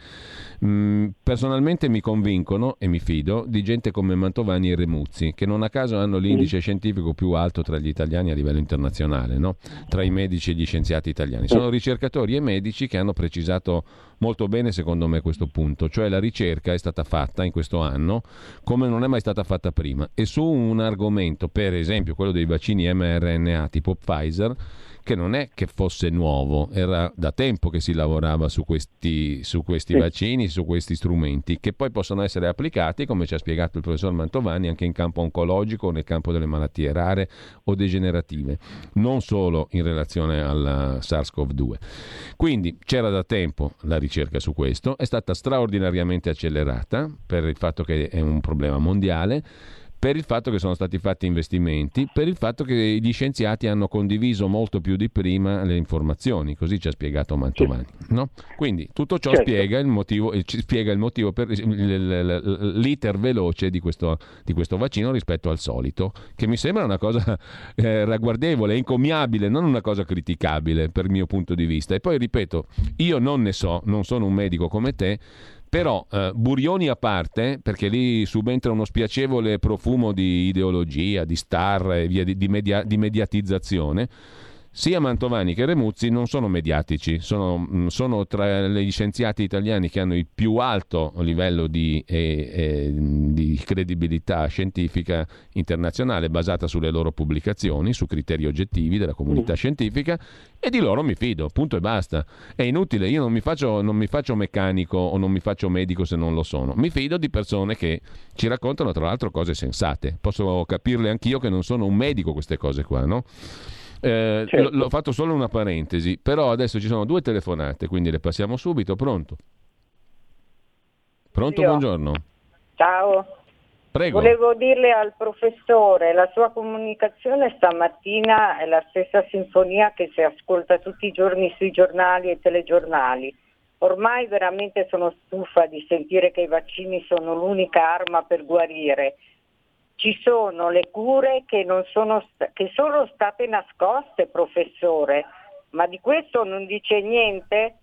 Speaker 2: Mm, personalmente mi convincono e mi fido di gente come Mantovani e Remuzzi, che non a caso hanno l'indice scientifico più alto tra gli italiani a livello internazionale, no? tra i medici e gli scienziati italiani. Sono ricercatori e medici che hanno precisato molto bene secondo me questo punto, cioè la ricerca è stata fatta in questo anno come non è mai stata fatta prima e su un argomento, per esempio quello dei vaccini mRNA tipo Pfizer, che non è che fosse nuovo, era da tempo che si lavorava su questi, su questi sì. vaccini, su questi strumenti, che poi possono essere applicati, come ci ha spiegato il professor Mantovani, anche in campo oncologico nel campo delle malattie rare o degenerative, non solo in relazione al SARS-CoV-2. Quindi c'era da tempo la ricerca su questo, è stata straordinariamente accelerata per il fatto che è un problema mondiale per il fatto che sono stati fatti investimenti, per il fatto che gli scienziati hanno condiviso molto più di prima le informazioni, così ci ha spiegato Mantovani. No? Quindi tutto ciò certo. spiega, il motivo, spiega il motivo per l'iter veloce di questo, di questo, vaccino rispetto al solito, che mi sembra una cosa eh, ragguardevole, encomiabile, non una cosa criticabile per il mio punto di vista. E poi ripeto, io non ne so, non sono un medico come te, però, eh, Burioni a parte, perché lì subentra uno spiacevole profumo di ideologia, di star e via di, di, media, di mediatizzazione, sia Mantovani che Remuzzi non sono mediatici, sono, mm, sono, tra gli scienziati italiani che hanno il più alto livello di, eh, eh, di, credibilità scientifica internazionale basata sulle loro pubblicazioni, su criteri oggettivi della comunità mm. scientifica e di loro mi fido, punto e basta. È inutile, io non mi, faccio, non mi faccio meccanico o non mi faccio medico se non lo sono, mi fido di persone che ci raccontano tra l'altro cose sensate. Posso capirle anch'io che non sono un medico queste cose qua, no? Eh, certo. l- l'ho fatto solo una parentesi, però adesso ci sono due telefonate, quindi le passiamo subito. Pronto? Pronto, Io. buongiorno.
Speaker 4: Ciao.
Speaker 2: Prego.
Speaker 4: Volevo dirle al professore, la sua comunicazione stamattina è la stessa sinfonia che si ascolta tutti i giorni sui giornali e telegiornali. Ormai veramente sono stufa di sentire che i vaccini sono l'unica arma per guarire ci sono le cure che, sono, che sono state nascoste, professore, ma di questo non dice niente.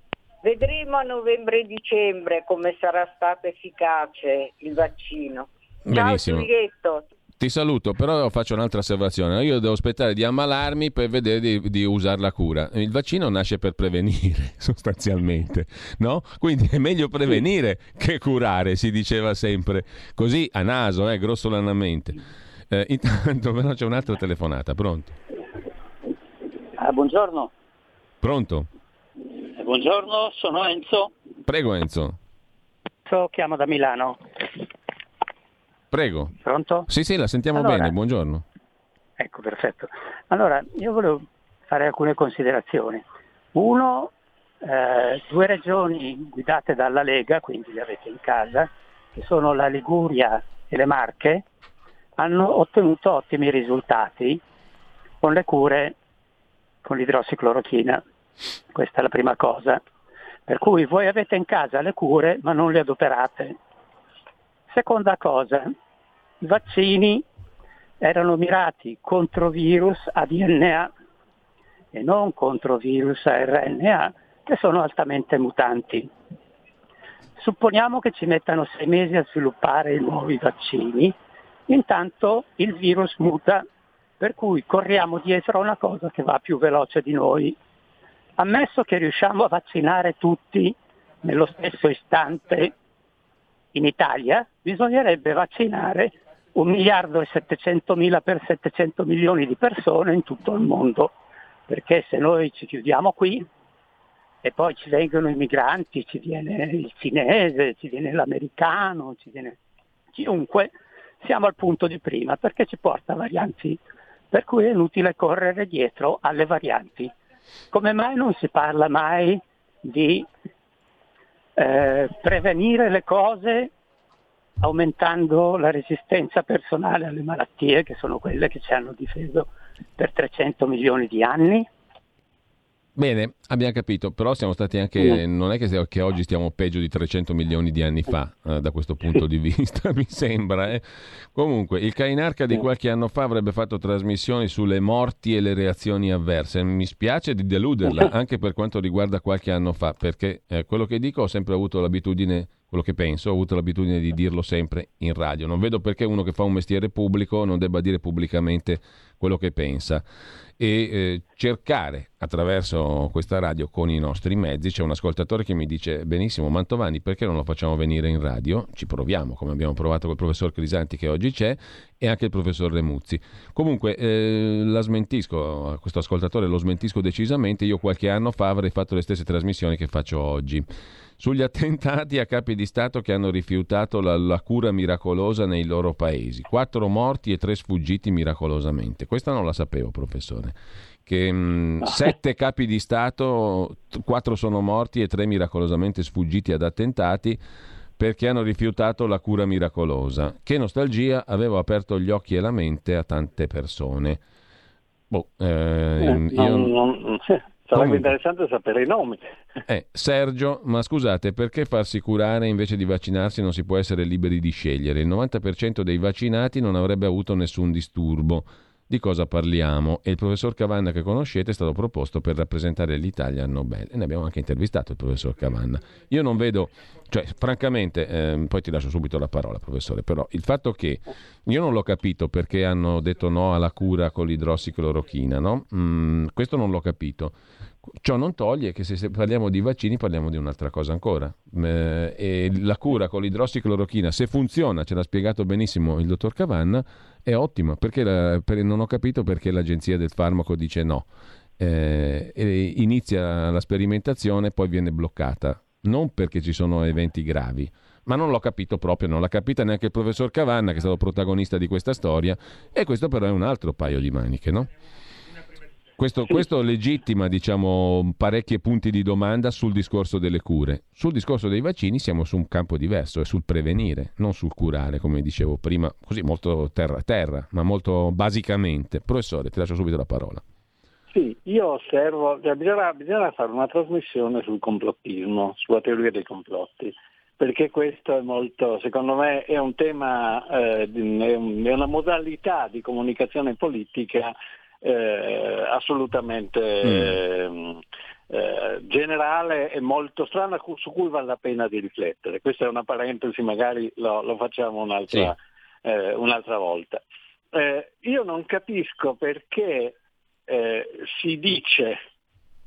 Speaker 4: Vedremo a novembre e dicembre come sarà stato efficace il vaccino.
Speaker 2: Benissimo. Ciao Giulietto. Ti saluto, però faccio un'altra osservazione. Io devo aspettare di ammalarmi per vedere di, di usare la cura. Il vaccino nasce per prevenire, *laughs* sostanzialmente, no? Quindi è meglio prevenire che curare, si diceva sempre. Così a naso, eh, grossolanamente. Eh, intanto *laughs* però c'è un'altra telefonata, pronto?
Speaker 5: Ah, buongiorno.
Speaker 2: Pronto?
Speaker 5: Eh, buongiorno, sono Enzo.
Speaker 2: Prego Enzo.
Speaker 5: Enzo, chiamo da Milano.
Speaker 2: Prego.
Speaker 5: Pronto?
Speaker 2: Sì, sì, la sentiamo allora, bene, buongiorno.
Speaker 5: Ecco, perfetto. Allora, io volevo fare alcune considerazioni. Uno, eh, due regioni guidate dalla Lega, quindi le avete in casa, che sono la Liguria e le Marche, hanno ottenuto ottimi risultati con le cure con l'idrossiclorochina. Questa è la prima cosa. Per cui voi avete in casa le cure ma non le adoperate. Seconda cosa, i vaccini erano mirati contro virus a DNA e non contro virus a RNA che sono altamente mutanti. Supponiamo che ci mettano sei mesi a sviluppare i nuovi vaccini, intanto il virus muta, per cui corriamo dietro a una cosa che va più veloce di noi. Ammesso che riusciamo a vaccinare tutti nello stesso istante in Italia bisognerebbe vaccinare un miliardo e 700 mila per 700 milioni di persone in tutto il mondo, perché se noi ci chiudiamo qui e poi ci vengono i migranti, ci viene il cinese, ci viene l'americano, ci viene chiunque, siamo al punto di prima perché ci porta varianti, per cui è inutile correre dietro alle varianti. Come mai non si parla mai di eh, prevenire le cose aumentando la resistenza personale alle malattie, che sono quelle che ci hanno difeso per 300 milioni di anni,
Speaker 2: Bene, abbiamo capito, però siamo stati anche, non è che, che oggi stiamo peggio di 300 milioni di anni fa, eh, da questo punto di *laughs* vista, mi sembra. Eh. Comunque, il Cainarca di qualche anno fa avrebbe fatto trasmissioni sulle morti e le reazioni avverse. Mi spiace di deluderla, *laughs* anche per quanto riguarda qualche anno fa, perché eh, quello che dico ho sempre avuto l'abitudine quello che penso, ho avuto l'abitudine di dirlo sempre in radio. Non vedo perché uno che fa un mestiere pubblico non debba dire pubblicamente quello che pensa e eh, cercare attraverso questa radio con i nostri mezzi. C'è un ascoltatore che mi dice benissimo Mantovani perché non lo facciamo venire in radio? Ci proviamo come abbiamo provato col professor Crisanti che oggi c'è e anche il professor Remuzzi. Comunque eh, la smentisco, questo ascoltatore lo smentisco decisamente, io qualche anno fa avrei fatto le stesse trasmissioni che faccio oggi sugli attentati a capi di Stato che hanno rifiutato la, la, cura miracolosa nei loro paesi. Quattro morti e tre sfuggiti miracolosamente. Questa non la sapevo, professore. Che mh, sette capi di Stato, quattro sono morti e tre miracolosamente sfuggiti ad attentati perché hanno rifiutato la cura miracolosa. Che nostalgia, avevo aperto gli occhi e la mente a tante persone. Boh, eh, eh, io...
Speaker 3: non, non, Sarebbe interessante sapere i nomi.
Speaker 2: Eh, Sergio, ma scusate, perché farsi curare invece di vaccinarsi non si può essere liberi di scegliere? Il 90% dei vaccinati non avrebbe avuto nessun disturbo di cosa parliamo e il professor Cavanna che conoscete è stato proposto per rappresentare l'Italia al Nobel e ne abbiamo anche intervistato il professor Cavanna. Io non vedo, cioè francamente, eh, poi ti lascio subito la parola professore, però il fatto che io non l'ho capito perché hanno detto no alla cura con l'idrossiclorochina, no? Mm, questo non l'ho capito. Ciò non toglie che se parliamo di vaccini parliamo di un'altra cosa ancora. Eh, e la cura con l'idrossiclorochina, se funziona, ce l'ha spiegato benissimo il dottor Cavanna, è ottima. Perché la, per, non ho capito perché l'agenzia del farmaco dice no. Eh, inizia la sperimentazione, poi viene bloccata. Non perché ci sono eventi gravi, ma non l'ho capito proprio, non l'ha capita neanche il professor Cavanna, che è stato protagonista di questa storia, e questo però è un altro paio di maniche, no? Questo, sì. questo, legittima diciamo, parecchi punti di domanda sul discorso delle cure. Sul discorso dei vaccini siamo su un campo diverso, è sul prevenire, non sul curare, come dicevo prima, così molto terra a terra, ma molto basicamente. Professore, ti lascio subito la parola.
Speaker 3: Sì, io osservo, cioè, bisogna, bisogna fare una trasmissione sul complottismo, sulla teoria dei complotti perché questo è molto, secondo me, è un tema, eh, è, una modalità di comunicazione politica eh, assolutamente mm. eh, generale e molto strana su cui vale la pena di riflettere. Questa è una parentesi, magari lo, lo facciamo un'altra, sì. eh, un'altra volta. Eh, io non capisco perché eh, si dice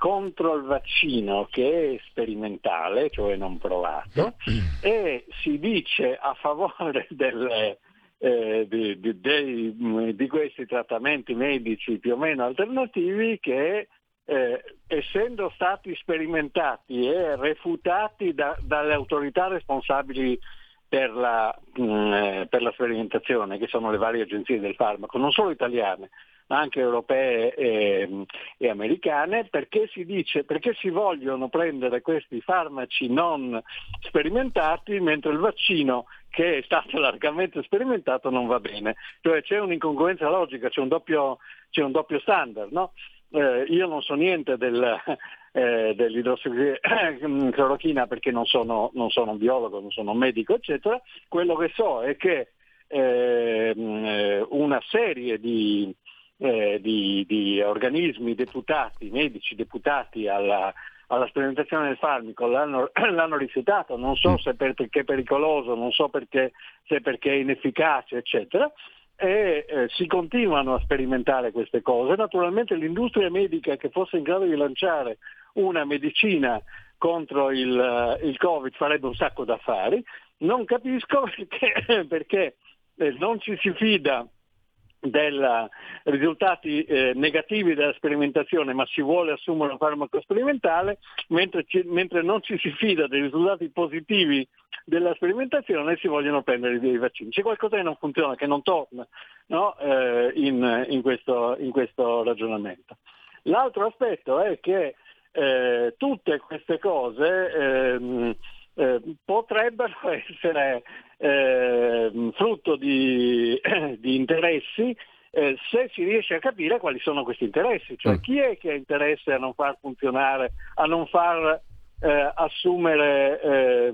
Speaker 3: contro il vaccino che è sperimentale, cioè non provato, e si dice a favore *laughs* delle, eh, di, di, dei, mm, di, questi trattamenti medici più o meno alternativi che eh, essendo stati sperimentati e refutati da, dalle autorità responsabili per la, mh, mm, eh, per la sperimentazione, che sono le varie agenzie del farmaco, non solo italiane, anche europee e, e, americane, perché si dice, perché si vogliono prendere questi farmaci non sperimentati, mentre il vaccino che è stato *laughs* largamente sperimentato non va bene. Cioè c'è un'incongruenza logica, c'è un doppio, c'è un doppio standard. No? Eh, io non so niente del, *laughs* eh, dell'idrossiclorochina *coughs* perché non sono, non sono, un biologo, non sono un medico, eccetera. Quello che so è che ehm, eh, una serie di, eh, di, di, organismi deputati, medici deputati alla, alla sperimentazione del farmaco l'hanno, *clears throat* l'hanno, rifiutato, non so mm. se perché è pericoloso, non so perché, se perché è inefficace, eccetera. E eh, si continuano a sperimentare queste cose. Naturalmente l'industria medica che fosse in grado di lanciare una medicina contro il, uh, il Covid farebbe un sacco d'affari. Non capisco *laughs* perché, perché eh, non ci si fida dei risultati eh, negativi della sperimentazione, ma si vuole assumere un farmaco sperimentale, mentre, ci, mentre, non ci si fida dei risultati positivi della sperimentazione si vogliono prendere dei vaccini. C'è qualcosa che non funziona, che non torna no? eh, in, in, questo, in, questo, ragionamento. L'altro aspetto è che eh, tutte queste cose ehm, eh, potrebbero *laughs* essere eh, frutto di, *clears throat* di interessi eh, se si riesce a capire quali sono questi interessi, cioè mm. chi è che ha interesse a non far funzionare, a non far eh, assumere eh,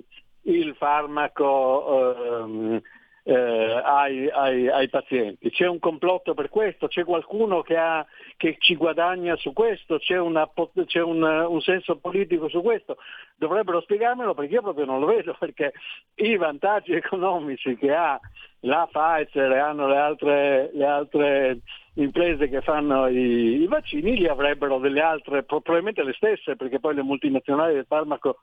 Speaker 3: il farmaco ehm, eh, ai, ai, ai, pazienti. C'è un complotto per questo, c'è qualcuno che, ha, che ci guadagna su questo, c'è, una, c'è un, un, senso politico su questo. Dovrebbero spiegarmelo perché io proprio non lo vedo, *laughs* perché i vantaggi economici che ha la Pfizer e hanno le altre, le altre imprese che fanno i, i, vaccini li avrebbero delle altre, probabilmente le stesse, perché poi le multinazionali del farmaco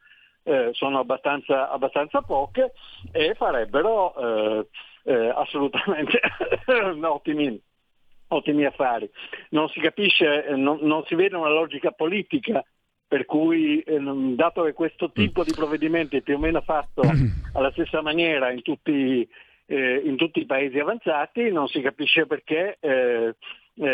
Speaker 3: eh, sono abbastanza, abbastanza, poche e farebbero eh, eh, assolutamente *laughs* ottimi, ottimi, affari. Non si capisce, eh, non, non, si vede una logica politica per cui, eh, dato che questo tipo di provvedimenti è più o meno fatto *coughs* alla stessa maniera in tutti, eh, in tutti i paesi avanzati, non si capisce perché eh,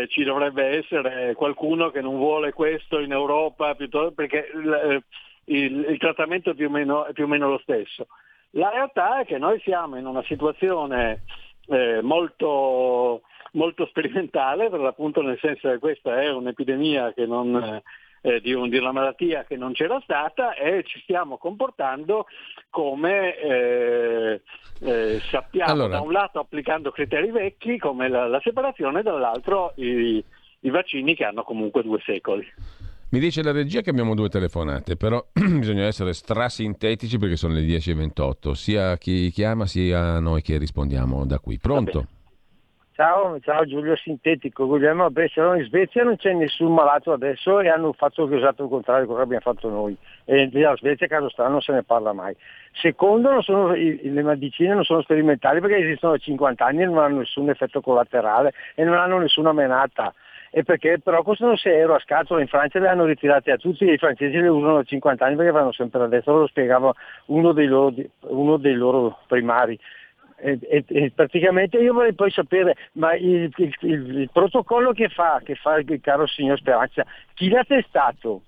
Speaker 3: ci dovrebbe essere qualcuno che non vuole questo in Europa, perché eh, il, il trattamento è più, meno, è più, o meno, lo stesso. La realtà è che noi siamo in una situazione eh, molto, molto, sperimentale, per l'appunto nel senso che questa è un'epidemia che non, eh, di, un, di, una malattia che non c'era stata e ci stiamo comportando come eh, eh, sappiamo, allora. da un lato applicando criteri vecchi come la, la separazione, dall'altro i, i vaccini che hanno comunque due secoli.
Speaker 2: Mi dice la regia che abbiamo due telefonate, però *clears throat* bisogna essere strasintetici perché sono le 10.28, sia chi chiama sia noi che rispondiamo da qui. Pronto?
Speaker 6: Ciao, ciao Giulio Sintetico, Guglielmo Bresciano in Svezia non c'è nessun malato adesso e hanno fatto esatto il contrario di quello che abbiamo fatto noi. E la Svezia, caso strano, non se ne parla mai. Secondo, sono, le medicine non sono sperimentali perché esistono da 50 anni e non hanno nessun effetto collaterale e non hanno nessuna menata e perché però costano 6 euro a scatola, in Francia le hanno ritirate a tutti, i francesi le usano da 50 anni perché vanno sempre adesso, lo spiegava uno dei loro, uno dei loro primari. E, e, e, praticamente io vorrei poi sapere, ma il, il, il, il protocollo che fa, che fa il caro signor Speranza, chi l'ha testato?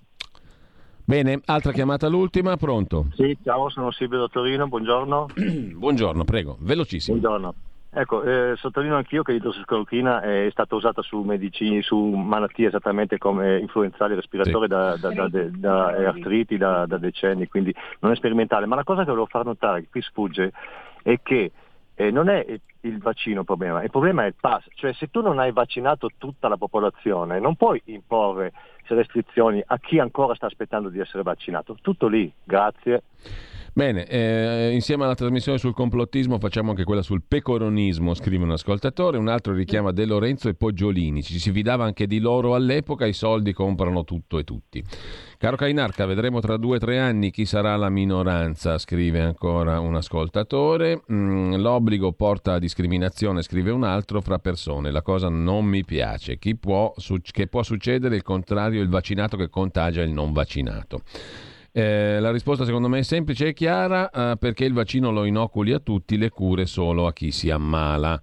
Speaker 2: Bene, altra chiamata l'ultima, pronto?
Speaker 7: Sì, ciao, sono Silvio da Torino, buongiorno. *clears throat*
Speaker 2: buongiorno, prego, velocissimo.
Speaker 7: Buongiorno. Ecco, eh, sottolineo anch'io che l'idrossiclorochina è stata usata su medicini, su malattie esattamente come influenzali respiratori, sì. da, da, da, da, artriti da, decenni, quindi non è sperimentale. Ma la cosa che volevo far notare, che qui sfugge, è che eh, non è il vaccino il problema, il problema è il pass, cioè se tu non hai vaccinato tutta la popolazione non puoi imporre restrizioni a chi ancora sta aspettando di essere vaccinato. Tutto lì, grazie.
Speaker 2: Bene, eh, insieme alla trasmissione sul complottismo facciamo anche quella sul pecoronismo, scrive un ascoltatore, un altro richiama De Lorenzo e Poggiolini, ci si fidava anche di loro all'epoca, i soldi comprano tutto e tutti. Caro Cainarca, vedremo tra due o tre anni chi sarà la minoranza, scrive ancora un ascoltatore. Mm, l'obbligo porta a discriminazione, scrive un altro, fra persone. La cosa non mi piace. Chi può, che può succedere il contrario, il vaccinato che contagia il non vaccinato. Eh, la risposta secondo me è semplice e chiara eh, perché il vaccino lo inoculi a tutti, le cure solo a chi si ammala.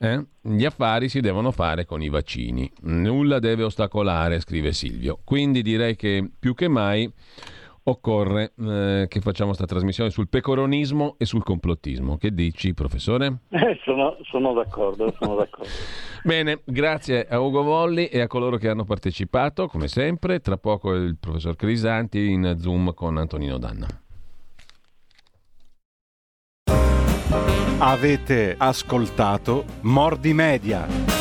Speaker 2: Eh? Gli affari si devono fare con i vaccini, nulla deve ostacolare, scrive Silvio. Quindi direi che più che mai occorre eh, che facciamo questa trasmissione sul pecoronismo e sul complottismo. Che dici, professore?
Speaker 3: Eh, sono, sono, d'accordo, sono d'accordo. *laughs*
Speaker 2: Bene, grazie a Ugo Volli e a coloro che hanno partecipato, come sempre. Tra poco il professor Crisanti in Zoom con Antonino Danna.
Speaker 1: Avete ascoltato Mordi Media.